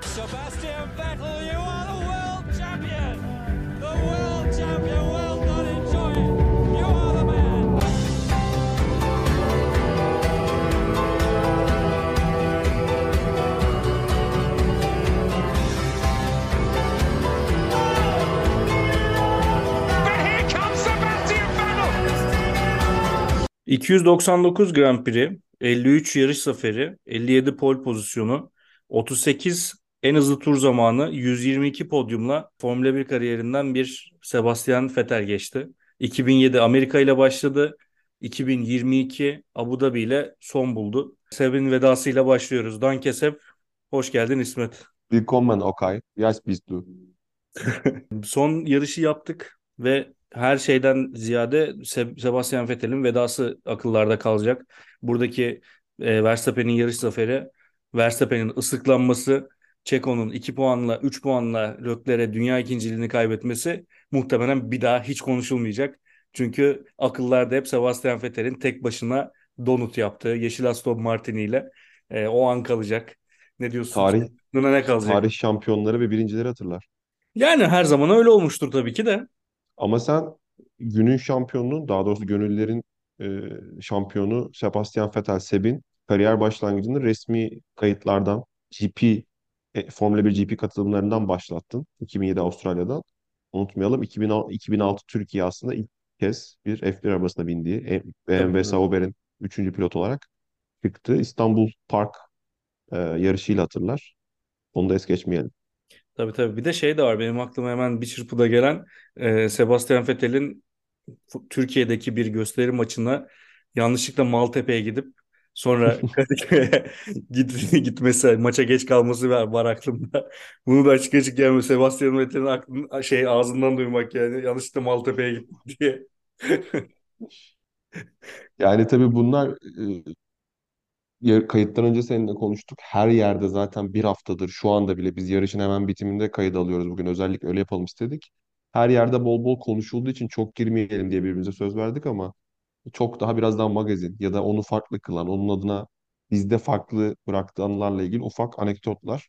Sebastian Vettel, you are the world 299 Grand Prix, 53 yarış zaferi, 57 pole pozisyonu, 38 en hızlı tur zamanı, 122 podyumla Formula 1 kariyerinden bir Sebastian Vettel geçti. 2007 Amerika ile başladı. 2022 Abu Dhabi ile son buldu. Seb'in vedasıyla başlıyoruz. Danke Seb. Hoş geldin İsmet. Willkommen, Okay. Yes, bist du. Son yarışı yaptık ve her şeyden ziyade Se- Sebastian Vettel'in vedası akıllarda kalacak. Buradaki e, Verstappen'in yarış zaferi, Verstappen'in ıslıklanması, Checo'nun 2 puanla 3 puanla Leclerc'e dünya ikinciliğini kaybetmesi muhtemelen bir daha hiç konuşulmayacak. Çünkü akıllarda hep Sebastian Vettel'in tek başına donut yaptığı Yeşil Aston Martin ile e, o an kalacak. Ne diyorsun? Tarih, Aklına ne kalacak? tarih şampiyonları ve birincileri hatırlar. Yani her zaman öyle olmuştur tabii ki de. Ama sen günün şampiyonunun, daha doğrusu gönüllerin e, şampiyonu Sebastian Vettel, Seb'in kariyer başlangıcını resmi kayıtlardan, GP, e, Formula 1 GP katılımlarından başlattın. 2007 Avustralya'dan. Unutmayalım 2006, 2006 Türkiye aslında ilk kez bir F1 arabasına bindiği BMW. Sauber'in 3. pilot olarak çıktı. İstanbul Park e, yarışıyla hatırlar. Onu da es geçmeyelim. Tabii tabii. Bir de şey de var benim aklıma hemen bir çırpıda gelen e, Sebastian Vettel'in Türkiye'deki bir gösteri maçına yanlışlıkla Maltepe'ye gidip sonra Kadıköy'e git, gitmesi, maça geç kalması var, var aklımda. Bunu da açık açık yani Sebastian Vettel'in aklın, şey ağzından duymak yani yanlışlıkla Maltepe'ye gitti diye. Yani tabii bunlar kayıttan önce seninle konuştuk. Her yerde zaten bir haftadır şu anda bile biz yarışın hemen bitiminde kayıt alıyoruz bugün. Özellikle öyle yapalım istedik. Her yerde bol bol konuşulduğu için çok girmeyelim diye birbirimize söz verdik ama çok daha biraz daha magazin ya da onu farklı kılan, onun adına bizde farklı bıraktığı anılarla ilgili ufak anekdotlar.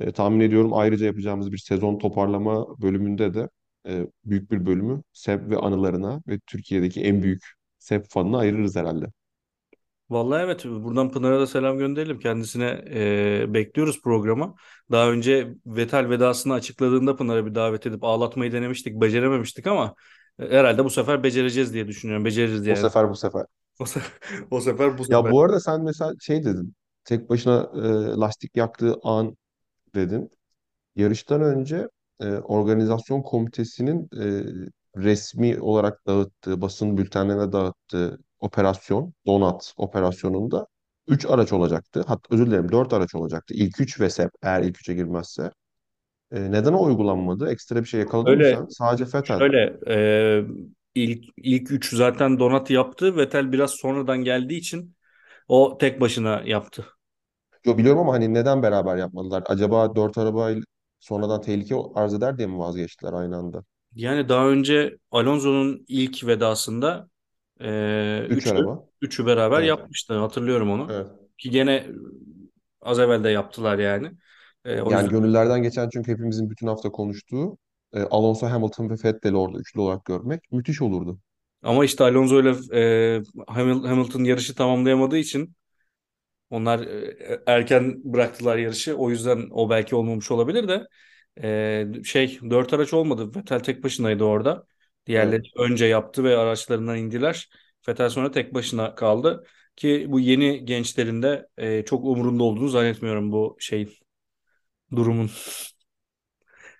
E, tahmin ediyorum ayrıca yapacağımız bir sezon toparlama bölümünde de e, büyük bir bölümü Seb ve anılarına ve Türkiye'deki en büyük Seb fanına ayırırız herhalde. Vallahi evet buradan Pınar'a da selam gönderelim. Kendisine e, bekliyoruz programa. Daha önce Vettel vedasını açıkladığında Pınar'a bir davet edip ağlatmayı denemiştik. Becerememiştik ama e, herhalde bu sefer becereceğiz diye düşünüyorum. Beceririz O yani. sefer bu sefer. O sefer, o sefer bu Ya sefer. bu arada sen mesela şey dedin. Tek başına e, lastik yaktığı an dedin. Yarıştan önce e, organizasyon komitesinin e, resmi olarak dağıttığı, basın bültenlerine dağıttığı operasyon, Donat operasyonunda 3 araç olacaktı. Hatta özür dilerim 4 araç olacaktı. İlk 3 ve SEP eğer ilk 3'e girmezse. E, neden o uygulanmadı? Ekstra bir şey yakaladın mı Öyle sen? Sadece Vettel. şöyle e, ilk ilk üç zaten Donat yaptı. Vettel biraz sonradan geldiği için o tek başına yaptı. Yo, biliyorum ama hani neden beraber yapmadılar? Acaba 4 arabayla sonradan tehlike arz eder diye mi vazgeçtiler aynı anda? Yani daha önce Alonso'nun ilk vedasında e, 3 üçü, araba. üçü beraber Evet. yapmıştı. Hatırlıyorum onu. Evet. Ki gene az evvel de yaptılar yani. E, o Yani yüzden gönüllerden geçen çünkü hepimizin bütün hafta konuştuğu e, Alonso, Hamilton ve Vettel'i orada üçlü olarak görmek müthiş olurdu. ama işte Alonso ile e, Hamil- Hamilton yarışı tamamlayamadığı için onlar e, erken bıraktılar yarışı. O yüzden o belki olmamış olabilir de e, şey dört araç olmadı. Vettel tek başınaydı orada. Diğerleri Evet. önce yaptı ve araçlarından indiler. Vettel sonra tek başına kaldı. Ki bu yeni gençlerin de e, çok umurunda olduğunu zannetmiyorum bu şeyin durumun.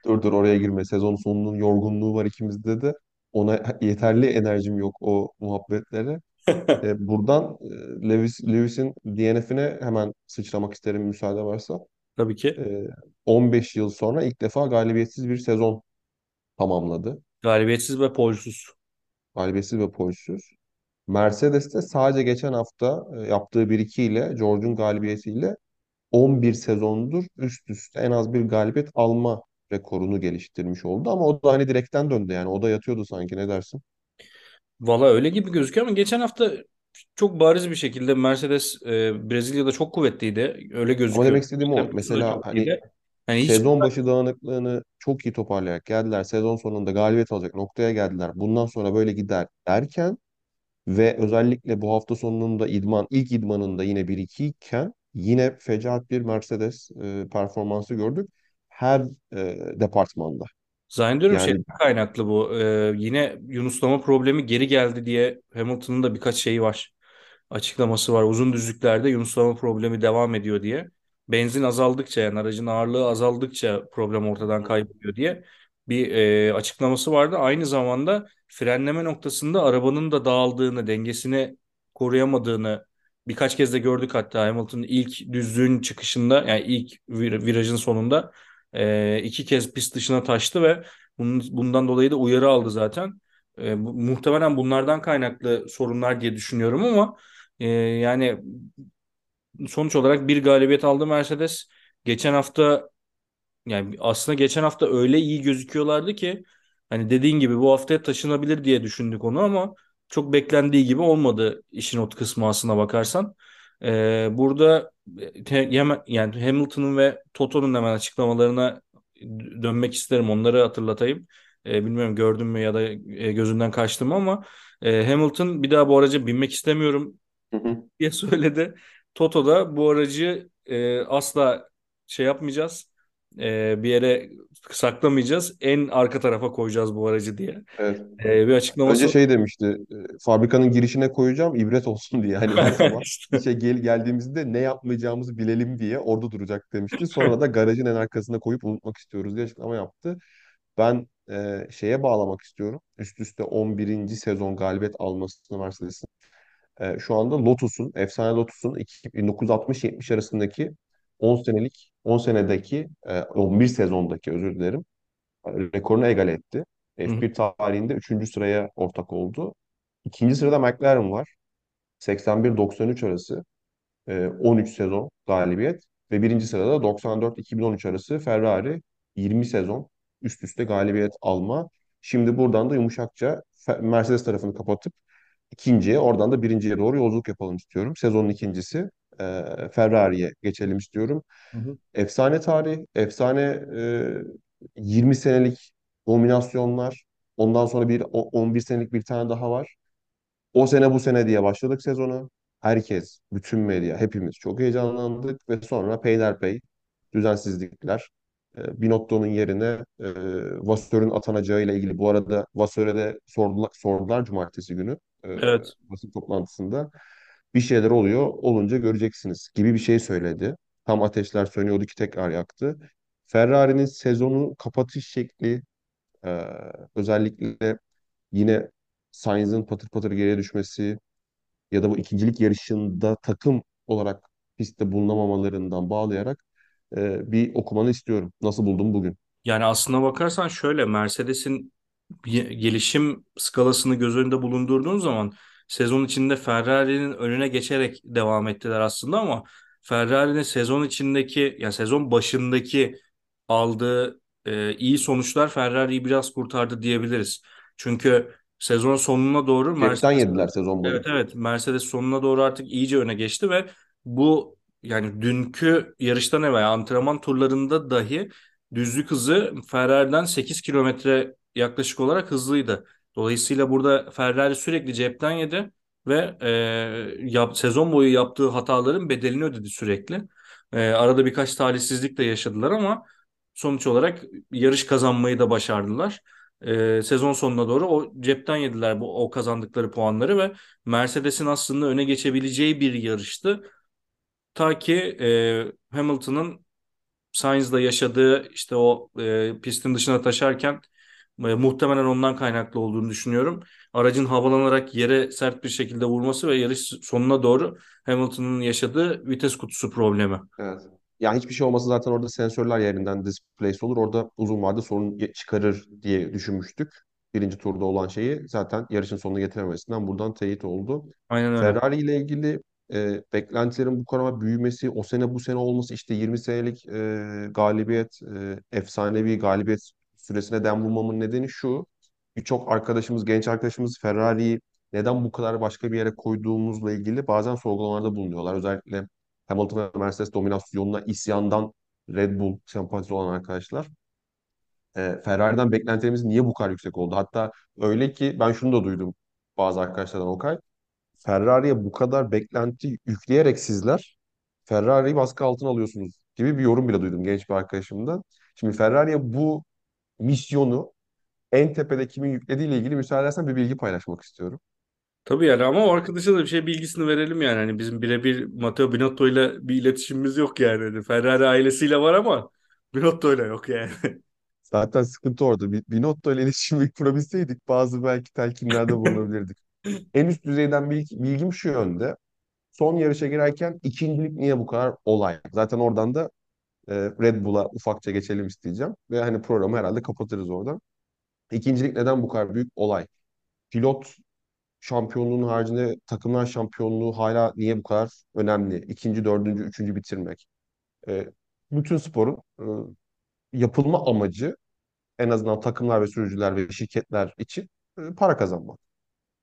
Dur dur oraya girme. Sezon sonunun yorgunluğu var ikimizde de. Ona yeterli enerjim yok o muhabbetlere. E, buradan e, Lewis, Lewis'in DNF'ine hemen sıçramak isterim müsaade varsa. Tabii ki. E, 15 yıl sonra ilk defa galibiyetsiz bir sezon tamamladı. Galibiyetsiz ve polsuz. Galibiyetsiz ve polsüz. Mercedes'te sadece geçen hafta e, yaptığı 1-2 ile George'un galibiyetiyle 11 sezondur üst üste en az bir galibiyet alma rekorunu geliştirmiş oldu. Ama o da hani direkten döndü yani. O da yatıyordu sanki ne dersin? Valla öyle gibi gözüküyor ama geçen hafta çok bariz bir şekilde Mercedes e, Brezilya'da çok kuvvetliydi. Öyle Ama gözüküyor. demek istediğim o. Mesela çok hani hiç sezon başı dağınıklığını çok iyi toparlayarak geldiler. Sezon sonunda galibiyet alacak noktaya geldiler. Bundan sonra böyle gider derken ve özellikle bu hafta sonunun da idman, ilk idmanında yine 1-2 iken yine fecaat bir Mercedes e, performansı gördük. Her e, departmanda. Zannediyorum Yani şeyden kaynaklı bu. Ee, yine yunuslama problemi geri geldi diye Hamilton'ın da birkaç şeyi var. Açıklaması var. Uzun düzlüklerde yunuslama problemi devam ediyor diye. Benzin azaldıkça yani aracın ağırlığı azaldıkça problem ortadan kayboluyor diye bir e, açıklaması vardı. Aynı zamanda frenleme noktasında arabanın da dağıldığını, dengesini koruyamadığını birkaç kez de gördük hatta Hamilton'ın ilk düzlüğün çıkışında yani ilk vir- virajın sonunda e, iki kez pist dışına taştı ve bunun, bundan dolayı da uyarı aldı zaten. E, bu- muhtemelen bunlardan kaynaklı sorunlar diye düşünüyorum ama e, yani sonuç olarak bir galibiyet aldı Mercedes. Geçen hafta yani aslında geçen hafta öyle iyi gözüküyorlardı ki hani dediğin gibi bu haftaya taşınabilir diye düşündük onu ama çok beklendiği gibi olmadı işin o kısmı aslına bakarsan. Ee, burada hemen- yani Hamilton'ın ve Toto'nun hemen açıklamalarına dönmek isterim. Onları hatırlatayım. Ee, bilmiyorum gördün mü ya da e, gözünden kaçtı mı ama e, Hamilton bir daha bu araca binmek istemiyorum diye söyledi. Toto da bu aracı e, asla şey yapmayacağız. E, bir yere saklamayacağız. En arka tarafa koyacağız bu aracı diye. evet. E, bir Önce açıklaması şey demişti, e, fabrikanın girişine koyacağım ibret olsun diye. Hani sabah İşte. işe gel geldiğimizde ne yapmayacağımızı bilelim diye orada duracak demişti. Sonra da garajın en arkasına koyup unutmak istiyoruz diye açıklama yaptı. Ben e, şeye bağlamak istiyorum. Üst üste 11. sezon galibiyet almasını Mercedes'in. E, şu anda Lotus'un, efsane Lotus'un 1960-70 arasındaki 10 senelik, 10 senedeki, e, 11 sezondaki özür dilerim rekorunu egale etti. Hı hı, F1 tarihinde 3. sıraya ortak oldu. İkinci sırada McLaren var. 81-93 arası e, 13 sezon galibiyet ve birinci sırada 94-2013 arası Ferrari 20 sezon üst üste galibiyet alma. Şimdi buradan da yumuşakça Mercedes tarafını kapatıp ikinciye oradan da birinciye doğru yolculuk yapalım istiyorum. Sezonun ikincisi e, Ferrari'ye geçelim istiyorum. hı hı. Efsane tarih, efsane e, 20 senelik dominasyonlar. Ondan sonra bir o- 11 senelik bir tane daha var. O sene bu sene diye başladık sezonu. Herkes, bütün medya, hepimiz çok heyecanlandık ve sonra peyderpey düzensizlikler. E, Binotto'nun yerine e, Vasseur'ün atanacağı ile ilgili. Bu arada Vasseur'e de sordular, sordular cumartesi günü e, Evet. basın toplantısında. Bir şeyler oluyor, olunca göreceksiniz gibi bir şey söyledi. Tam ateşler sönüyordu ki tekrar yaktı. Ferrari'nin sezonu kapatış şekli e, özellikle yine Sainz'ın patır patır geriye düşmesi ya da bu ikincilik yarışında takım olarak pistte bulunamamalarından bağlayarak e, bir okumanı istiyorum. Nasıl buldun bugün? Yani aslına bakarsan şöyle Mercedes'in gelişim skalasını göz önünde bulundurduğun zaman sezon içinde Ferrari'nin önüne geçerek devam ettiler aslında ama Ferrari'nin sezon içindeki yani sezon başındaki aldığı e, iyi sonuçlar Ferrari'yi biraz kurtardı diyebiliriz. Çünkü sezon sonuna doğru Mercedes yediler sezon boyu. Evet evet Mercedes sonuna doğru artık iyice öne geçti ve bu yani dünkü yarıştan evvel antrenman turlarında dahi düzlük hızı Ferrari'den 8 kilometre yaklaşık olarak hızlıydı. Dolayısıyla burada Ferrari sürekli cepten yedi ve e, yap, sezon boyu yaptığı hataların bedelini ödedi sürekli. E, arada birkaç talihsizlik de yaşadılar ama sonuç olarak yarış kazanmayı da başardılar. E, sezon sonuna doğru o cepten yediler bu o kazandıkları puanları ve Mercedes'in aslında öne geçebileceği bir yarıştı. Ta ki e, Hamilton'ın Sainz'la yaşadığı işte o e, pistin dışına taşarken e, muhtemelen ondan kaynaklı olduğunu düşünüyorum. Aracın havalanarak yere sert bir şekilde vurması ve yarış sonuna doğru Hamilton'ın yaşadığı vites kutusu problemi. Evet. Ya hiçbir şey olmasa zaten orada sensörler yerinden displace olur. Orada uzun vadede sorun çıkarır diye düşünmüştük. Birinci turda olan şeyi zaten yarışın sonuna getirememesinden buradan teyit oldu. Aynen öyle. Ferrari ile ilgili e, beklentilerin bu kadar büyümesi, o sene bu sene olması işte 20 senelik e, galibiyet, e, efsanevi galibiyet süresine dem vurmamın nedeni şu. Birçok arkadaşımız, genç arkadaşımız Ferrari'yi neden bu kadar başka bir yere koyduğumuzla ilgili bazen sorgulamalarda bulunuyorlar. Özellikle Hamilton ve Mercedes dominasyonuna isyandan Red Bull sempatisi olan arkadaşlar. E, Ferrari'den beklentilerimiz niye bu kadar yüksek oldu? Hatta öyle ki ben şunu da duydum bazı arkadaşlardan Okay. Ferrari'ye bu kadar beklenti yükleyerek sizler Ferrari'yi baskı altına alıyorsunuz gibi bir yorum bile duydum genç bir arkadaşımdan. Şimdi Ferrari'ye bu misyonu en tepede kimin yüklediğiyle ilgili müsaade edersen bir bilgi paylaşmak istiyorum. Tabii yani ama o arkadaşa da bir şey bilgisini verelim yani. Hani bizim birebir Matteo Binotto ile bir iletişimimiz yok yani. Hani Ferrari ailesiyle var ama Binotto ile yok yani. Zaten sıkıntı orada. Binotto ile iletişim kurabilseydik bazı belki telkinlerde bulunabilirdik. En üst düzeyden bilgi, bilgim şu yönde. Son yarışa girerken ikincilik niye bu kadar olay? Zaten oradan da e, Red Bull'a ufakça geçelim isteyeceğim. Ve hani programı herhalde kapatırız oradan. İkincilik neden bu kadar büyük olay? Pilot şampiyonluğun haricinde takımlar şampiyonluğu hala niye bu kadar önemli? İkinci, dördüncü, üçüncü bitirmek. E, bütün sporun e, yapılma amacı en azından takımlar ve sürücüler ve şirketler için e, para kazanmak.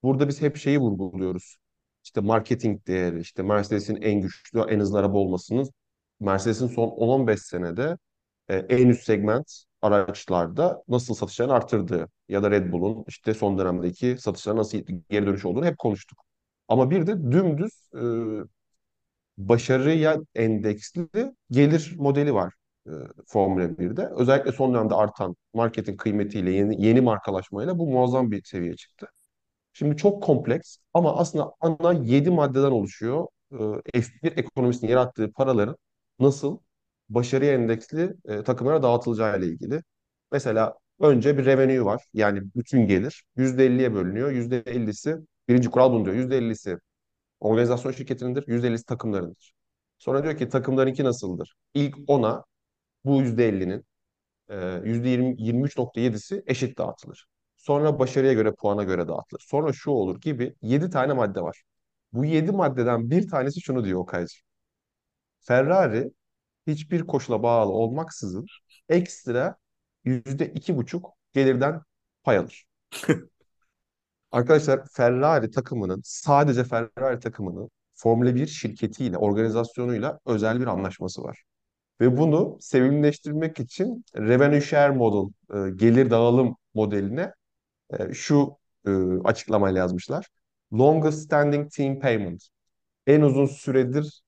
Burada biz hep şeyi vurguluyoruz. İşte marketing değeri, işte Mercedes'in en güçlü, en hızlı araba olmasının Mercedes'in son 10-15 senede e, en üst segment araçlarda nasıl satışlarını arttırdığı ya da Red Bull'un işte son dönemdeki satışlara nasıl geri dönüş olduğunu hep konuştuk. Ama bir de dümdüz e, başarıya endeksli gelir modeli var e, Formula 1'de. Özellikle son dönemde artan marketin kıymetiyle, yeni, yeni markalaşmayla bu muazzam bir seviyeye çıktı. Şimdi çok kompleks ama aslında ana 7 maddeden oluşuyor. Ee, F1 ekonomisinin yarattığı paraların nasıl başarıya endeksli e, takımlara dağıtılacağı ile ilgili. Mesela önce bir revenue var. Yani bütün gelir %50'ye bölünüyor. %50'si birinci kural bunu diyor. %50'si organizasyon şirketindendir, %50'si takımlarındır. Sonra diyor ki takımlarınki nasıldır? İlk ona bu %50'nin e, %20, 23.7'si eşit dağıtılır. Sonra başarıya göre, puana göre dağıtılır. Sonra şu olur gibi 7 tane madde var. Bu 7 maddeden bir tanesi şunu diyor Okaycı. Ferrari hiçbir koşula bağlı olmaksızın ekstra %2,5 gelirden pay alır. Arkadaşlar Ferrari takımının, sadece Ferrari takımının Formula 1 şirketiyle, organizasyonuyla özel bir anlaşması var. Ve bunu sevimleştirmek için revenue share model, e, gelir dağılım modeline e, şu e, açıklamayla yazmışlar. Longest standing team payment. En uzun süredir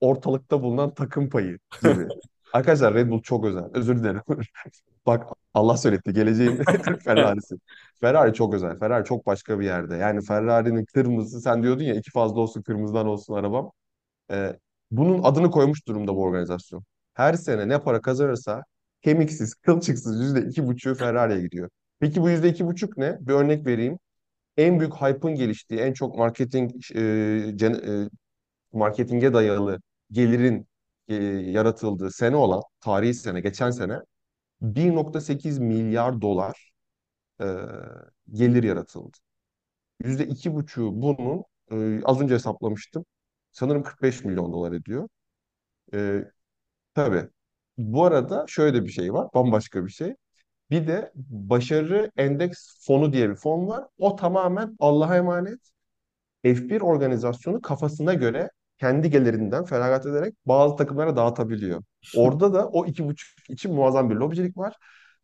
ortalıkta bulunan takım payı gibi. Arkadaşlar Red Bull çok özel. Özür dilerim. Bak Allah söyletti. Geleceğin Ferrari'si. Ferrari çok özel. Ferrari çok başka bir yerde. Yani Ferrari'nin kırmızı sen diyordun ya iki fazla olsun kırmızıdan olsun arabam. Ee, bunun adını koymuş durumda bu organizasyon. Her sene ne para kazanırsa kemiksiz, kılçıksız yüzde iki buçuğu Ferrari'ye gidiyor. Peki bu yüzde iki buçuk ne? Bir örnek vereyim. En büyük hype'ın geliştiği, en çok marketing e, cen- e, marketinge dayalı gelirin e, yaratıldığı sene olan tarihi sene, geçen sene 1.8 milyar dolar e, gelir yaratıldı. Yüzde iki buçuğu bunun e, az önce hesaplamıştım. Sanırım 45 milyon dolar ediyor. E, tabii. Bu arada şöyle bir şey var, bambaşka bir şey. Bir de başarı endeks fonu diye bir fon var. O tamamen Allah'a emanet. F1 organizasyonu kafasına göre kendi gelirinden feragat ederek bazı takımlara dağıtabiliyor. Orada da o iki buçuk için muazzam bir lobicilik var.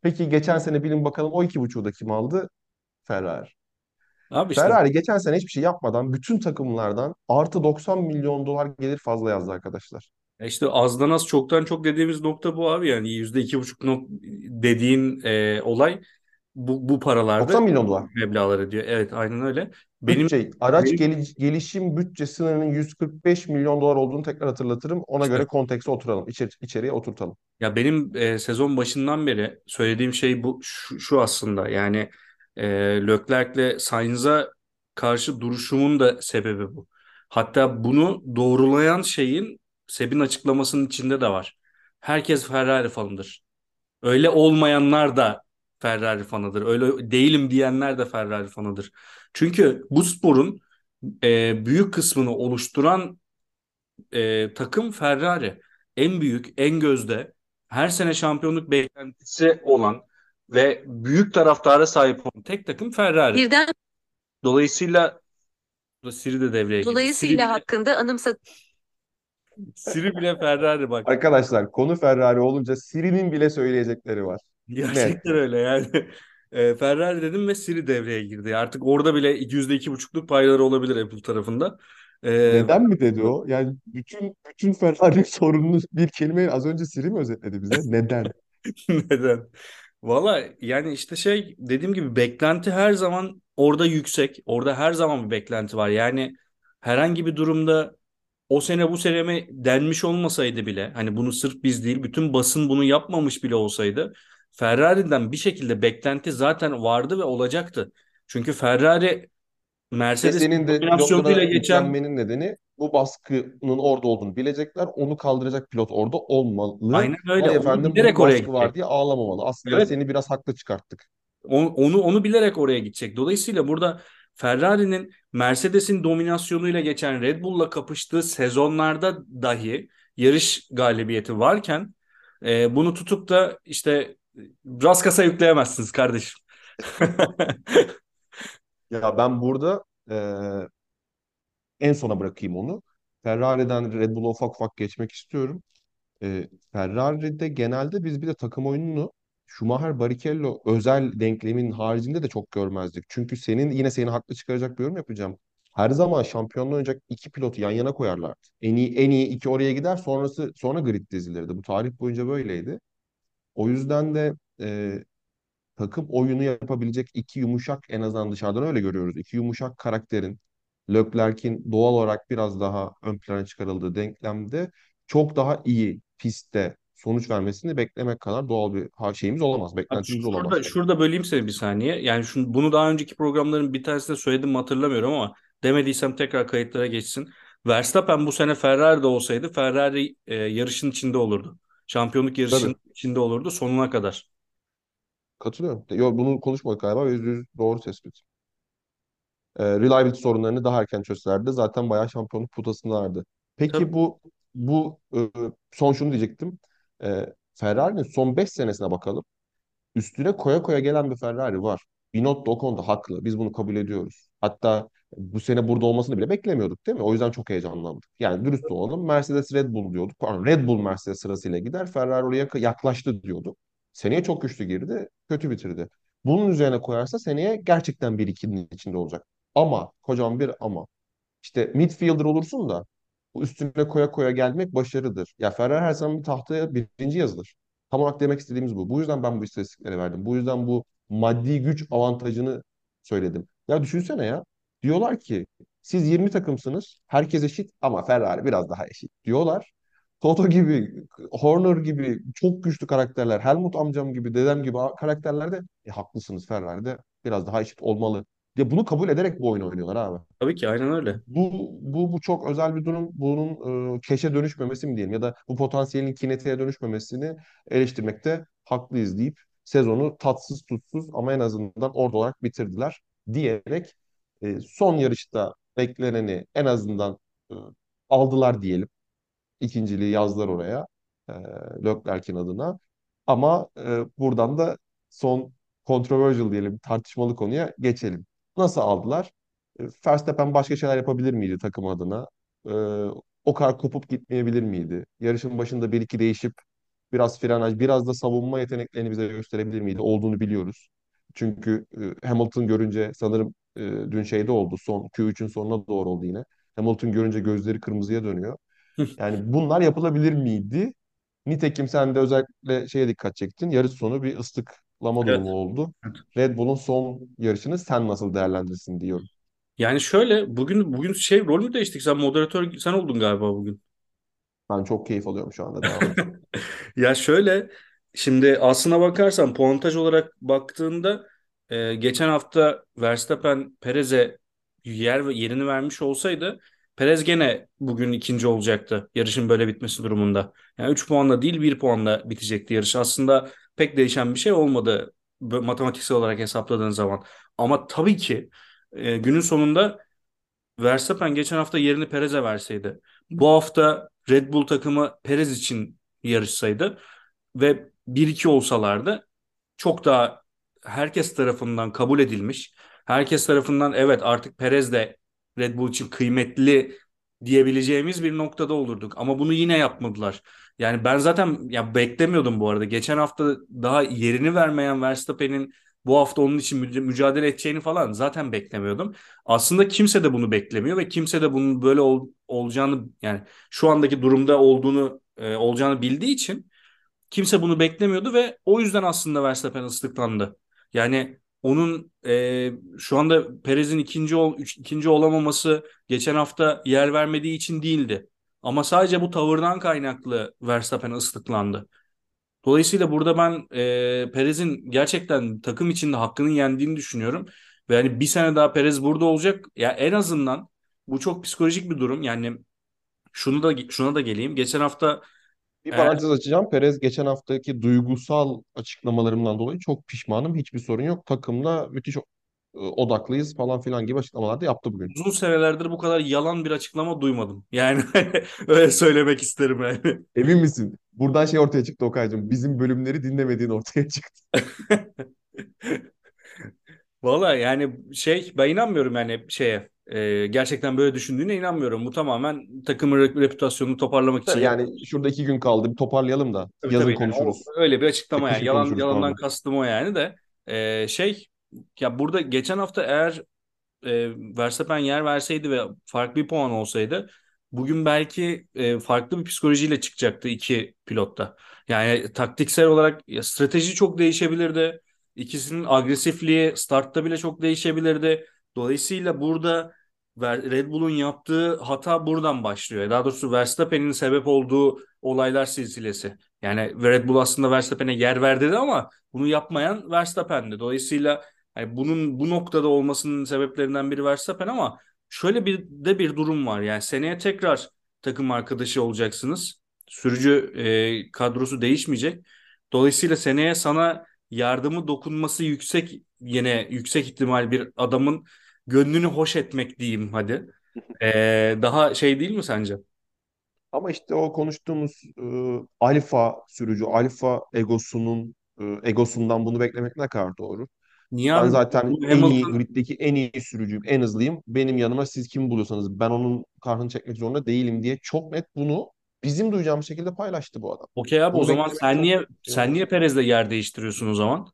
Peki geçen sene bilin bakalım o iki buçuğu da kim aldı? Ferrari. Abi işte Ferrari geçen sene hiçbir şey yapmadan bütün takımlardan artı 90 milyon dolar gelir fazla yazdı arkadaşlar. İşte azdan az çoktan çok dediğimiz nokta bu abi yani yüzde iki buçuk dediğin e, olay bu, bu paralarda 90 milyon dolar. meblağlar ediyor. Evet aynen öyle. Benim Bütçe, araç benim- geli- gelişim bütçe sınırının 145 milyon dolar olduğunu tekrar hatırlatırım. Ona İşte. göre kontekste oturalım. İçeri, içeriye oturtalım. ya benim e, sezon başından beri söylediğim şey bu şu, şu aslında yani e, Leclerc'le Sainz'a karşı duruşumun da sebebi bu. Hatta bunu doğrulayan şeyin Seb'in açıklamasının içinde de var. Herkes Ferrari fanıdır. Öyle olmayanlar da Ferrari fanıdır. Öyle değilim diyenler de Ferrari fanıdır. Çünkü bu sporun e, büyük kısmını oluşturan e, takım Ferrari. En büyük, en gözde, her sene şampiyonluk beklentisi olan ve büyük taraftara sahip olan tek takım Ferrari. Birden Dolayısıyla Siri de devreye girdi. Siri Dolayısıyla bile, hakkında anımsat Siri bile Ferrari bak. Arkadaşlar konu Ferrari olunca Siri'nin bile söyleyecekleri var. Gerçekten öyle yani. E, Ferrari dedim ve Siri devreye girdi. Artık orada bile %2,5'luk payları olabilir Apple tarafında. E, Neden mi dedi o? Yani bütün bütün Ferrari sorununu bir kelime az önce Siri mi özetledi bize? Neden? Neden? Valla yani işte şey dediğim gibi beklenti her zaman orada yüksek. Orada her zaman bir beklenti var. Yani herhangi bir durumda o sene bu sene mi denmiş olmasaydı bile hani bunu sırf biz değil bütün basın bunu yapmamış bile olsaydı Ferrari'den bir şekilde beklenti zaten vardı ve olacaktı. Çünkü Ferrari Mercedes'in de dominasyonuyla geçen nedeni bu baskının orada olduğunu bilecekler. Onu kaldıracak pilot orada olmalı. aynen öyle. Onu efendim bu oraya baskı var gidecek. diye ağlamamalı. Aslında Evet. seni biraz haklı çıkarttık. Onu, onu, onu bilerek oraya gidecek. Dolayısıyla burada Ferrari'nin Mercedes'in dominasyonuyla geçen Red Bull'la kapıştığı sezonlarda dahi yarış galibiyeti varken e, bunu tutup da işte Raskas'a yükleyemezsiniz kardeşim. Ya ben burada eee, en sona bırakayım onu. Ferrari'den Red Bull'a ufak ufak geçmek istiyorum. Eee Ferrari'de genelde biz bir de takım oyununu Schumacher Barrichello özel denklemin haricinde de çok görmezdik. Çünkü senin yine seni haklı çıkaracak bir yorum yapacağım. Her zaman şampiyonluğu oynayacak iki pilotu yan yana koyarlar. En iyi en iyi iki oraya gider sonrası sonra grid dizilirdi. Bu tarih boyunca böyleydi. O yüzden de e, takım oyunu yapabilecek iki yumuşak en azından dışarıdan öyle görüyoruz. İki yumuşak karakterin Leclerc'in doğal olarak biraz daha ön plana çıkarıldığı denklemde çok daha iyi pistte sonuç vermesini beklemek kadar doğal bir şeyimiz olamaz. Beklentimiz olamaz. şurada, şurada böleyim seni bir saniye. Yani şunu, bunu daha önceki programların bir tanesinde söyledim hatırlamıyorum ama demediysem tekrar kayıtlara geçsin. Verstappen bu sene Ferrari'de olsaydı Ferrari e, yarışın içinde olurdu. Şampiyonluk yarışının Tabii. içinde olurdu sonuna kadar. Katılıyorum. Yo, bunu konuşmadık galiba yüzde yüz doğru tespit. E, reliability sorunlarını daha erken çözselerdi zaten bayağı şampiyonluk potasındalardı. Peki Tabii. bu bu e, son şunu diyecektim. E, Ferrari'nin son 5 senesine bakalım. Üstüne koya koya gelen bir Ferrari var. Binotto o konuda haklı. Biz bunu kabul ediyoruz. Hatta bu sene burada olmasını bile beklemiyorduk değil mi? O yüzden çok heyecanlandık. Yani dürüst olalım. Mercedes Red Bull diyorduk. Pardon, Red Bull Mercedes sırasıyla gider. Ferrari oraya yaklaştı diyorduk. Seneye çok güçlü girdi. Kötü bitirdi. Bunun üzerine koyarsa seneye gerçekten bir ikinin içinde olacak. Ama kocaman bir ama. İşte midfielder olursun da üstüne koya koya gelmek başarıdır. Ya Ferrari her zaman bir tahtaya birinci yazılır. Tam olarak demek istediğimiz bu. Bu yüzden ben bu istatistikleri verdim. Bu yüzden bu maddi güç avantajını söyledim. Ya düşünsene ya. Diyorlar ki siz 20 takımsınız. Herkes eşit ama Ferrari biraz daha eşit diyorlar. Toto gibi, Horner gibi çok güçlü karakterler, Helmut amcam gibi, dedem gibi karakterlerde e, haklısınız Ferrari'de biraz daha eşit olmalı. Ya bunu kabul ederek bu oyunu oynuyorlar abi. Tabii ki aynen öyle. Bu, bu, bu çok özel bir durum. Bunun e, keşe dönüşmemesi mi diyelim ya da bu potansiyelin kinetiğe dönüşmemesini eleştirmekte haklıyız deyip sezonu tatsız tutsuz ama en azından orada olarak bitirdiler diyerek e, son yarışta bekleneni en azından e, aldılar diyelim. İkinciliği yazdılar oraya e, Leclerc'in adına. Ama e, buradan da son controversial diyelim tartışmalı konuya geçelim. Nasıl aldılar? E, Verstappen başka şeyler yapabilir miydi takım adına? E, o kadar kopup gitmeyebilir miydi? Yarışın başında bir iki değişip biraz frenaj, biraz da savunma yeteneklerini bize gösterebilir miydi? Olduğunu biliyoruz. Çünkü e, Hamilton görünce sanırım e, dün şeyde oldu. Son Q3'ün sonuna doğru oldu yine. Hamilton görünce gözleri kırmızıya dönüyor. Yani bunlar yapılabilir miydi? Nitekim sen de özellikle şeye dikkat çektin. Yarış sonu bir ıslıklama Evet. durumu oldu. Evet. Red Bull'un son yarışını sen nasıl değerlendirirsin diyorum. Yani şöyle bugün bugün şey rol mü değiştik? Sen moderatör sen oldun galiba bugün. Ben çok keyif alıyorum şu anda. Ya şöyle şimdi aslına bakarsan puantaj olarak baktığında e, geçen hafta Verstappen Perez'e yer yerini vermiş olsaydı Perez gene bugün ikinci olacaktı yarışın böyle bitmesi durumunda. Yani 3 puanla değil 1 puanla bitecekti yarış. Aslında pek değişen bir şey olmadı matematiksel olarak hesapladığın zaman. Ama tabii ki e, günün sonunda Verstappen geçen hafta yerini Perez'e verseydi, bu hafta Red Bull takımı Perez için yarışsaydı ve 1-2 olsalardı çok daha herkes tarafından kabul edilmiş. Herkes tarafından evet artık Perez de Red Bull için kıymetli diyebileceğimiz bir noktada olurduk. Ama bunu yine yapmadılar. Yani ben zaten ya beklemiyordum bu arada. Geçen hafta daha yerini vermeyen Verstappen'in bu hafta onun için müc- mücadele edeceğini falan zaten beklemiyordum. Aslında kimse de bunu beklemiyor ve kimse de bunun böyle ol- olacağını yani şu andaki durumda olduğunu e, olacağını bildiği için kimse bunu beklemiyordu ve o yüzden aslında Verstappen ıslıklandı. Yani onun e, şu anda Perez'in ikinci ol, üç- ikinci olamaması geçen hafta yer vermediği için değildi. Ama sadece bu tavırdan kaynaklı Verstappen ıslıklandı. Dolayısıyla burada ben e, Perez'in gerçekten takım içinde hakkını yendiğini düşünüyorum. Ve hani bir sene daha Perez burada olacak. Ya en azından bu çok psikolojik bir durum. Yani şunu da şuna da geleyim. Geçen hafta Bir eğer parantez açacağım. Perez geçen haftaki duygusal açıklamalarımdan dolayı çok pişmanım. Hiçbir sorun yok. Takımla müthiş e, odaklıyız falan filan gibi açıklamalar da yaptı bugün. uzun senelerdir bu kadar yalan bir açıklama duymadım. Yani öyle söylemek isterim yani. Emin misin? Buradan şey ortaya çıktı Okay'cığım. Bizim bölümleri dinlemediğin ortaya çıktı. Valla yani şey ben inanmıyorum yani şeye e, gerçekten böyle düşündüğüne inanmıyorum. Bu tamamen takımın re- reputasyonunu toparlamak için Yani şurada iki gün kaldı. Bir toparlayalım da. Tabii Yazın tabii yani konuşuruz. o öyle bir açıklama E, yani yalan yalandan pardon. kastım o yani de Ee, şey ya burada geçen hafta eğer e, Verstappen yer verseydi ve farklı bir puan olsaydı bugün belki e, farklı bir psikolojiyle çıkacaktı iki pilotta. Yani taktiksel olarak ya, strateji çok değişebilirdi. İkisinin agresifliği startta bile çok değişebilirdi. Dolayısıyla burada Red Bull'un yaptığı hata buradan başlıyor. Daha doğrusu Verstappen'in sebep olduğu olaylar silsilesi. Yani Red Bull aslında Verstappen'e yer verdi ama bunu yapmayan Verstappen'di. Dolayısıyla yani bunun bu noktada olmasının sebeplerinden biri Verstappen ama şöyle bir de bir durum var. Yani seneye tekrar takım arkadaşı olacaksınız. Sürücü e, kadrosu değişmeyecek. Dolayısıyla seneye sana yardımı dokunması yüksek yine yüksek ihtimal bir adamın gönlünü hoş etmek diyeyim hadi. E, daha şey değil mi sence? Ama işte o konuştuğumuz e, alfa sürücü, alfa egosunun e, egosundan bunu beklemek ne kadar doğru? Niye Ben abi? zaten Bu en iyi, Hamilton griddeki en iyi sürücüyüm, en hızlıyım. Benim yanıma siz kimi buluyorsanız ben onun kahrını çekmek zorunda değilim diye çok net bunu bizim duyacağımız şekilde paylaştı bu adam. okey abi o Bunu zaman beklemek sen çok niye sen niye Perez'le yer değiştiriyorsun o zaman?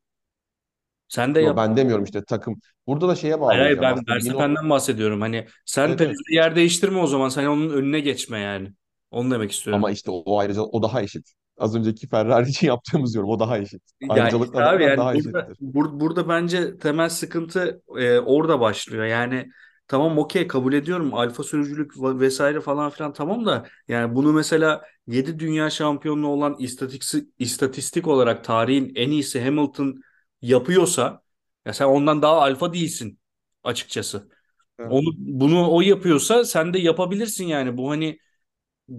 Sen de yo, yap. ben demiyorum işte takım. Burada da şeye Hayır hayır ben Verstappen'den bahsediyorum. Hani sen evet, evet. Yer değiştirme o zaman. Sen onun önüne geçme yani. Onu demek istiyorum. Ama işte o, o ayrıca o daha eşit. Az önceki Ferrari için yaptığımız yorum o daha eşit. Ya işte abi yani daha burada, eşittir. bur- burada bence temel sıkıntı e, orada başlıyor. Yani tamam okey kabul ediyorum alfa sürücülük va- vesaire falan filan tamam da yani bunu mesela 7 dünya şampiyonluğu olan istatistik, istatistik olarak tarihin en iyisi Hamilton yapıyorsa ya sen ondan daha alfa değilsin açıkçası. Evet. Onu bunu o yapıyorsa sen de yapabilirsin yani. Bu hani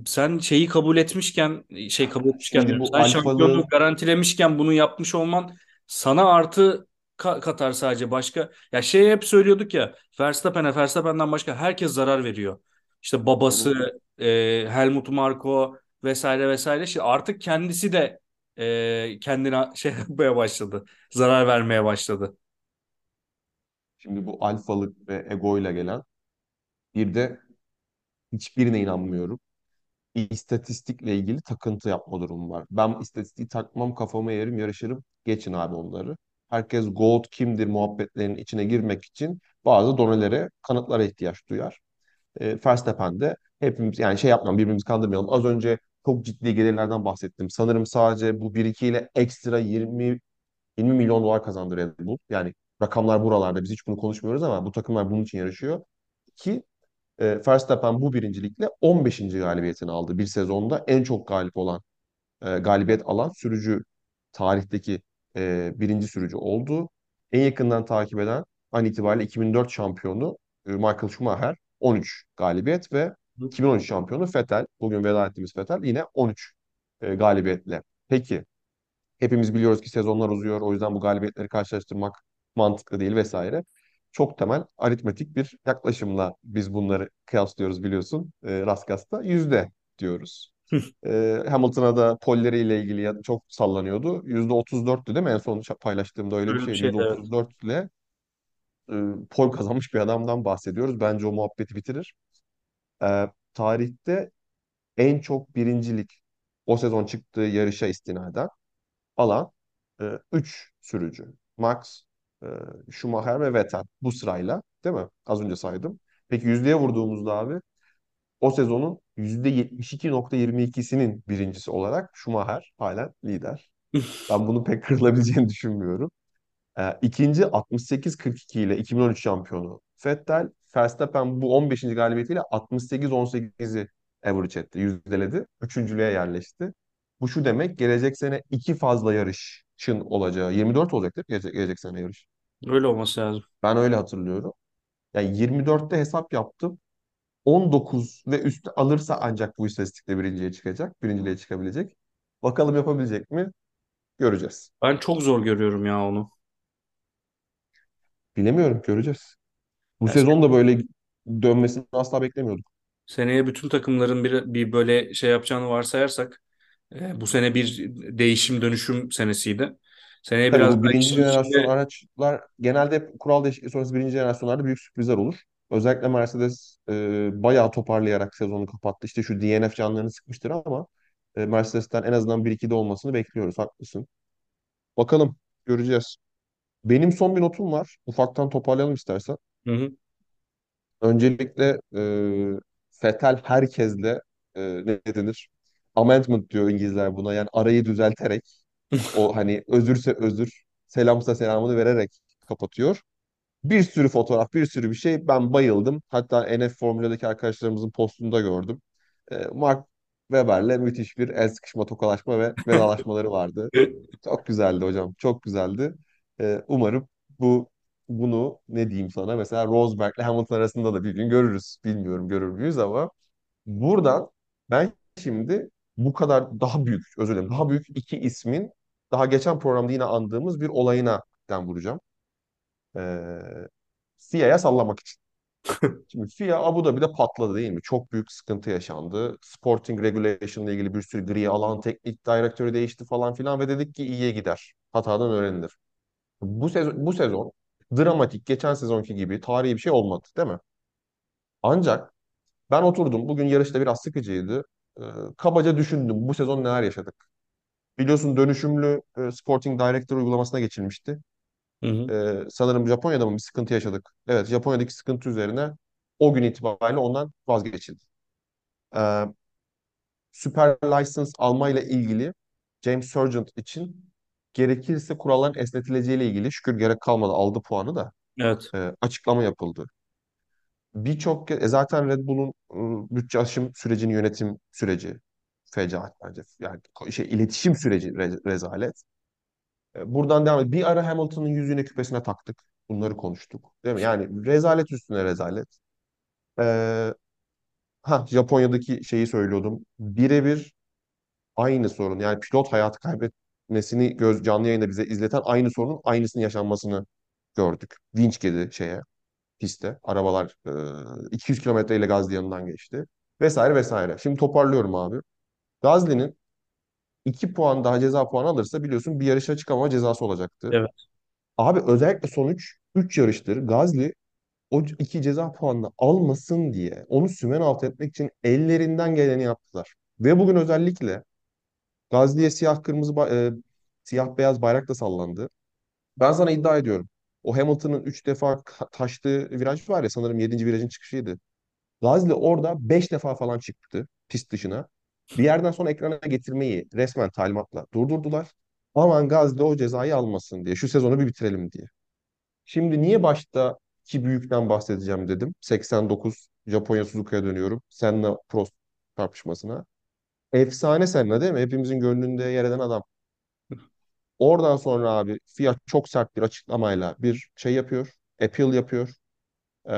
sen şeyi kabul etmişken şey kabul etmişken bu Sen şampiyonluğu alfalığı garantilemişken bunu yapmış olman sana artı ka- katar sadece başka. Ya şey hep söylüyorduk ya Verstappen'e Verstappen'den başka herkes zarar veriyor. İşte babası, e, Helmut Marko vesaire vesaire. Şimdi artık kendisi de e, kendine şey yapmaya başladı. Zarar vermeye başladı. Şimdi bu alfalık ve egoyla gelen bir de hiçbirine inanmıyorum. İstatistikle ilgili takıntı yapma durumu var. Ben istatistiği takmam kafama yerim yarışırım. Geçin abi onları. Herkes GOAT kimdir muhabbetlerinin içine girmek için bazı donelere, kanıtlara ihtiyaç duyar. E, Verstappen de hepimiz yani şey yapmayalım birbirimizi kandırmayalım. Az önce çok ciddi gelirlerden bahsettim. Sanırım sadece bu birikiyle ekstra 20 20 milyon dolar kazandı Red Bull. Yani rakamlar buralarda. Biz hiç bunu konuşmuyoruz ama bu takımlar bunun için yarışıyor. Ki e, Verstappen bu birincilikle 15. galibiyetini aldı. Bir sezonda en çok galip olan, e, galibiyet alan sürücü tarihteki e, birinci sürücü oldu. En yakından takip eden an itibariyle 2004 şampiyonu e, Michael Schumacher 13 galibiyet ve 2013 şampiyonu Vettel, bugün veda ettiğimiz Vettel yine 13 e, galibiyetle. Peki Hepimiz biliyoruz ki sezonlar uzuyor. O yüzden bu galibiyetleri karşılaştırmak mantıklı değil vesaire. Çok temel aritmetik bir yaklaşımla biz bunları kıyaslıyoruz biliyorsun. E, Raskas'ta yüzde diyoruz. E, Hamilton'a da polleriyle ilgili çok sallanıyordu. Yüzde 34'tü değil mi? En son paylaştığımda öyle bir Öyle bir şeydi. şey Yüzde evet. 34 ile e, pole kazanmış bir adamdan bahsediyoruz. Bence o muhabbeti bitirir. E, tarihte en çok birincilik o sezon çıktığı yarışa istinaden alan 3 sürücü. Max, e, Schumacher ve Vettel bu sırayla değil mi? Az önce saydım. Peki yüzdeye vurduğumuzda abi o sezonun %72.22'sinin birincisi olarak Schumacher halen lider. Ben bunu pek kırılabileceğini düşünmüyorum. Ee, ikinci 68-42 ile 2013 şampiyonu Vettel. Verstappen bu 15. galibiyetiyle 68-18'i average etti, yüzdeledi. Üçüncülüğe yerleşti. Bu şu demek, gelecek sene iki fazla yarışın olacağı, 24 olacaktır gelecek, gelecek sene yarış. Öyle olması lazım. Ben öyle hatırlıyorum. Yani 24'te hesap yaptım. 19 ve üstü alırsa ancak bu istatistikte birinciye çıkacak, birinciliğe çıkabilecek. Bakalım yapabilecek mi? Göreceğiz. Ben çok zor görüyorum ya onu. Bilemiyorum, göreceğiz. Bu Ya sezon da böyle dönmesini asla beklemiyorduk. seneye bütün takımların bir, bir böyle şey yapacağını varsayarsak e, bu sene bir değişim dönüşüm senesiydi. Seneye Tabii biraz bu daha birinci işin jenerasyon içinde araçlar genelde hep kural değişikliği sonrası birinci jenerasyonlarda büyük sürprizler olur. Özellikle Mercedes e, bayağı toparlayarak sezonu kapattı. İşte şu DNF canlarını sıkmıştır ama e, Mercedes'ten en azından 1-2'de olmasını bekliyoruz. Haklısın. Bakalım göreceğiz. Benim son bir notum var. Ufaktan toparlayalım istersen. Hı hı. Öncelikle e, Vettel herkesle e, ne denir? Amendment diyor İngilizler buna. Yani arayı düzelterek o hani özürse özür, selamsa selamını vererek kapatıyor. Bir sürü fotoğraf, bir sürü bir şey. Ben bayıldım. Hatta NF Formula'daki arkadaşlarımızın postunda gördüm. E, Mark Webber'le müthiş bir el sıkışma, tokalaşma ve vedalaşmaları vardı. Çok güzeldi hocam, çok güzeldi. E, umarım bu bunu ne diyeyim sana mesela Rosberg'le Hamilton arasında da bir gün görürüz. Bilmiyorum görür müyüz ama buradan ben şimdi bu kadar daha büyük, özür dilerim, daha büyük iki ismin daha geçen programda yine andığımız bir olayına den vuracağım. Ee, FIA'ya sallamak için. Şimdi FIA Abu Dhabi'de patladı değil mi? Çok büyük sıkıntı yaşandı. Sporting Regulation ile ilgili bir sürü gri alan, teknik direktörü değişti falan filan ve dedik ki iyiye gider. Hatadan öğrenilir. Bu sezon, bu sezon dramatik geçen sezonki gibi tarihi bir şey olmadı değil mi? Ancak ben oturdum. Bugün yarışta biraz sıkıcıydı. Ee, kabaca düşündüm. Bu sezon neler yaşadık? Biliyorsun dönüşümlü e, Sporting Director uygulamasına geçilmişti. Hı hı. Ee, sanırım Japonya'da mı bir sıkıntı yaşadık? Evet, Japonya'daki sıkıntı üzerine o gün itibariyle ondan vazgeçildi. Ee, Super License almayla ilgili James Sargent için gerekirse kuralların esnetileceğiyle ilgili şükür gerek kalmadı aldı puanı da Evet. e, açıklama yapıldı. Birçok ke- e, zaten Red Bull'un e, bütçe aşım sürecini yönetim süreci fecaat bence. Yani ko- şey iletişim süreci re- rezalet. E, buradan devam et. Bir ara Hamilton'ın yüzüğüne küpesine taktık. Bunları konuştuk. Değil mi? Yani rezalet üstüne rezalet. E, ha Japonya'daki şeyi söylüyordum. Birebir aynı sorun. Yani pilot hayatı kaybetmesini göz canlı yayında bize izleten aynı sorunun aynısının yaşanmasını gördük. Vinç girdi şeye piste. Arabalar e, 200 kilometre ile Gazli yanından geçti. Vesaire vesaire. Şimdi toparlıyorum abi. Gazli'nin 2 puan daha ceza puanı alırsa biliyorsun bir yarışa çıkamama cezası olacaktı. Evet. Abi özellikle son 3 3 yarıştır Gazli o iki ceza puanını almasın diye onu sümen alt etmek için ellerinden geleni yaptılar. Ve bugün özellikle Gazli'ye siyah kırmızı e, siyah beyaz bayrak da sallandı. Ben sana iddia ediyorum. O Hamilton'ın 3 defa taştığı viraj var ya sanırım yedinci virajın çıkışıydı. Gazli orada 5 defa falan çıktı pist dışına. Bir yerden sonra ekrana getirmeyi resmen talimatla durdurdular. Aman Gazli o cezayı almasın diye. Şu sezonu bir bitirelim diye. Şimdi niye başta iki büyükten bahsedeceğim dedim. 89 Japonya Suzuka'ya dönüyorum. Senna Prost tartışmasına. Efsane Senna değil mi? Hepimizin gönlünde yer eden adam. Oradan sonra abi Fiat çok sert bir açıklamayla bir şey yapıyor. Appeal yapıyor. Ee,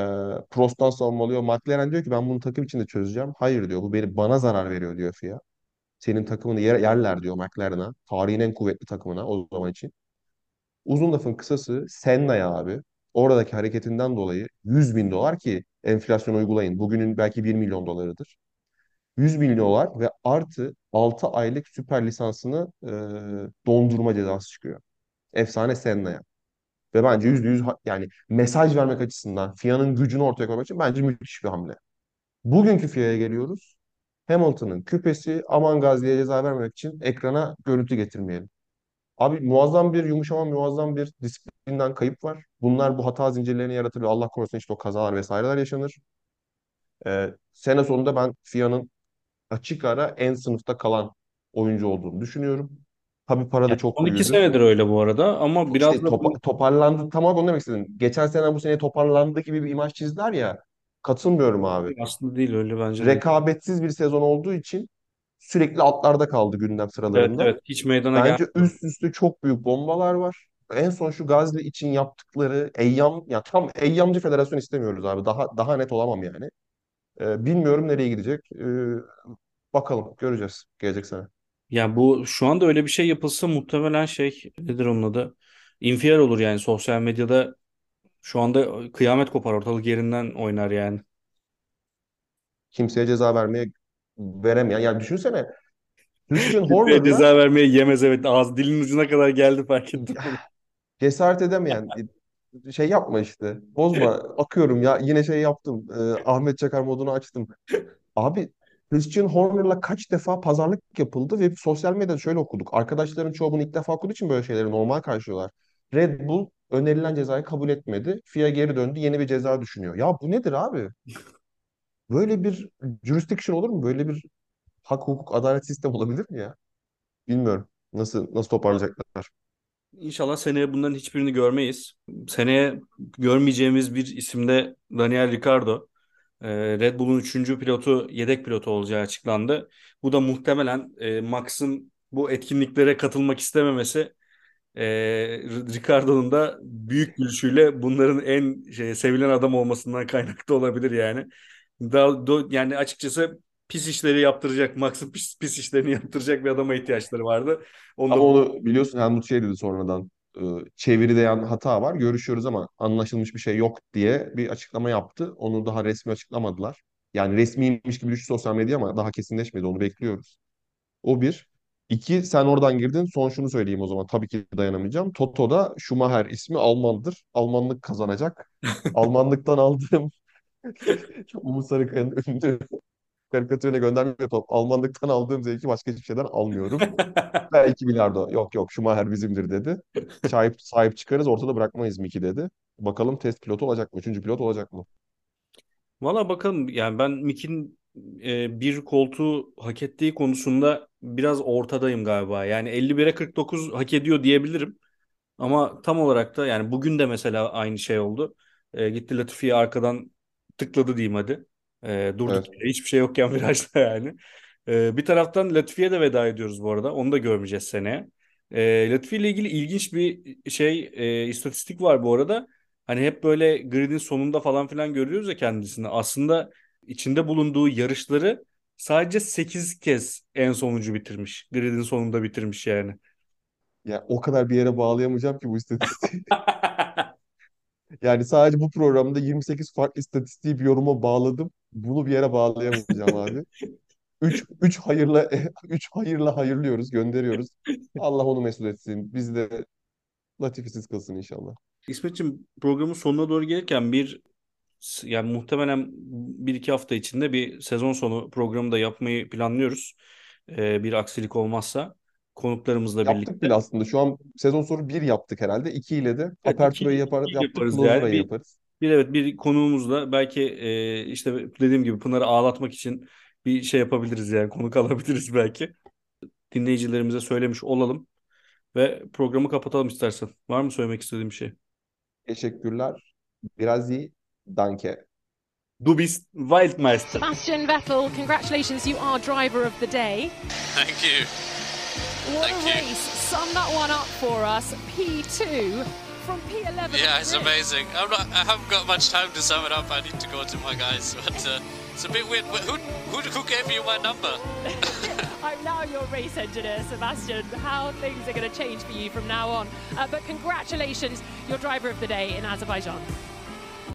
Prost'tan savunma alıyor. McLaren diyor ki ben bunu takım içinde çözeceğim. Hayır diyor. Bu beni bana zarar veriyor diyor Fiat. Senin takımını yer, yerler diyor McLaren'a. Tarihin en kuvvetli takımına o zaman için. Uzun lafın kısası Senna'ya abi oradaki hareketinden dolayı 100 bin dolar ki enflasyon uygulayın. Bugünün belki bir milyon dolarıdır. 100 bin dolar ve artı 6 aylık süper lisansını e, dondurma cezası çıkıyor. Efsane Senna'ya. Ve bence yüzde yüz ha- yani mesaj vermek açısından FIA'nın gücünü ortaya koymak için bence müthiş bir hamle. Bugünkü FIA'ya geliyoruz. Hamilton'ın küpesi aman Gazi'ye ceza vermemek için ekrana görüntü getirmeyelim. Abi muazzam bir yumuşama, muazzam bir disiplinden kayıp var. Bunlar bu hata zincirlerini yaratır ve Allah korusun işte o kazalar vesaireler yaşanır. Ee, sene sonunda ben FIA'nın açık ara en sınıfta kalan oyuncu olduğunu düşünüyorum. Tabii para da Yani çok son iki büyüdü. senedir öyle bu arada ama biraz İşte da topa- bu toparlandı. Tam olarak onu demek istedim. Geçen sene bu sene toparlandı gibi bir imaj çizdiler ya. Katılmıyorum abi. aslında değil öyle bence. Rekabetsiz bir sezon olduğu için sürekli altlarda kaldı gündem Evet sıralarında. evet hiç meydana Bence gelmedi. üst üste çok büyük bombalar var. En son şu Gazli için yaptıkları Eyyam ya tam Eyyamcı federasyon istemiyoruz abi. Daha daha net olamam yani. Ee, bilmiyorum nereye gidecek. Ee, bakalım göreceğiz gelecek sene. Yani bu şu anda öyle bir şey yapılsa muhtemelen şey nedir onun adı? İnfial olur yani sosyal medyada şu anda kıyamet kopar ortalık yerinden oynar yani. Kimseye ceza vermeye veremeyen. Yani düşünsene Christian Horner'la ceza vermeye yemez evet ağız dilin ucuna kadar geldi fark ettim cesaret edemeyen şey yapma işte. Bozma. Akıyorum ya. Yine şey yaptım. Ee, Ahmet Çakar modunu açtım. Abi Christian Horner'la kaç defa pazarlık yapıldı ve sosyal medyada şöyle okuduk. Arkadaşların çoğu bunu ilk defa okuduğu için böyle şeyleri normal karşılıyorlar. Red Bull önerilen cezayı kabul etmedi. FIA geri döndü. Yeni bir ceza düşünüyor. Ya bu nedir abi? Böyle bir jurisdiction olur mu? Böyle bir hak, hukuk, adalet sistemi olabilir mi ya? Bilmiyorum. Nasıl nasıl toparlayacaklar? İnşallah seneye bunların hiçbirini görmeyiz. Seneye görmeyeceğimiz bir isimde Daniel Ricciardo. Ee, Red Bull'un üçüncü pilotu, yedek pilotu olacağı açıklandı. Bu da muhtemelen e, Max'ın bu etkinliklere katılmak istememesi e, Ricardo'nun da büyük gülüşüyle bunların en şey, sevilen adam olmasından kaynaklı olabilir yani. Yani açıkçası pis işleri yaptıracak, Max'ın pis, pis işlerini yaptıracak bir adama ihtiyaçları vardı. Onu da Ama onu biliyorsun Helmut şey dedi sonradan. e, Çeviride yani hata var. Görüşüyoruz ama anlaşılmış bir şey yok diye bir açıklama yaptı. Onu daha resmi açıklamadılar. Yani resmiymiş gibi düştü sosyal medya ama daha kesinleşmedi. Onu bekliyoruz. O bir. İki, sen oradan girdin. Son şunu söyleyeyim o zaman. Tabii ki dayanamayacağım. Toto'da Schumacher ismi Almandır. Almanlık kazanacak. Almanlıktan aldığım Umut Sarıkaya'nın ünlü karikatürüne gönderme yapalım. Almanlıktan aldığım zevki başka hiçbir şeyden almıyorum. Belki bilardo. Yok yok Schumacher bizimdir dedi. Sahip, sahip çıkarız ortada bırakmayız Miki dedi. Bakalım test pilotu olacak mı? Üçüncü pilot olacak mı? Valla bakalım yani ben Mick'in e, bir koltuğu hak ettiği konusunda biraz ortadayım galiba. Yani 51'e 49 hak ediyor diyebilirim. Ama tam olarak da yani bugün de mesela aynı şey oldu. E, gitti Latifi'yi arkadan tıkladı diyeyim hadi. E, durduk Evet. hiçbir şey yokken virajda yani. E, bir taraftan Latifi'ye de veda ediyoruz bu arada. Onu da görmeyeceğiz seneye. E, Latifi ile ilgili ilginç bir şey e, istatistik var bu arada. Hani hep böyle gridin sonunda falan filan görüyoruz ya kendisini. Aslında içinde bulunduğu yarışları sadece 8 kez en sonuncu bitirmiş. Gridin sonunda bitirmiş yani. Ya o kadar bir yere bağlayamayacağım ki bu istatistiği. Yani sadece bu programda 28 farklı istatistiği bir yoruma bağladım. Bunu bir yere bağlayamayacağım abi. 3 3 hayırla 3 hayırla hayırlıyoruz, gönderiyoruz. Allah onu mesut etsin. Biz de latifisiz kılsın inşallah. İsmetciğim programın sonuna doğru gelirken bir yani muhtemelen bir iki hafta içinde bir sezon sonu programı da yapmayı planlıyoruz. Ee, bir aksilik olmazsa konuklarımızla Yaptık birlikte. bile aslında. Şu an sezon sonu 1 yaptık herhalde. 2 ile de Evet, Aperturo'yu iki- yapar, yaptık, yaparız Closera'yı yani. Bir- yaparız. Bir evet bir konuğumuzla belki e, işte dediğim gibi Pınar'ı ağlatmak için bir şey yapabiliriz yani konuk alabiliriz belki. Dinleyicilerimize söylemiş olalım ve programı kapatalım istersen. Var mı söylemek istediğim bir şey? Teşekkürler. Biraz iyi. Danke. Du bist Waldmeister. Sebastian Vettel, congratulations, you are driver of the day. Thank you. What Thank a you. race! Sum that one up for us. P2 from P11. Yeah, it's amazing. I'm not. I haven't got much time to sum it up. I need to go to my guys, but uh, it's a bit weird. Who, who, who gave you my number? I'm now your race engineer, Sebastian. How things are going to change for you from now on. Uh, but congratulations, you're driver of the day in Azerbaijan.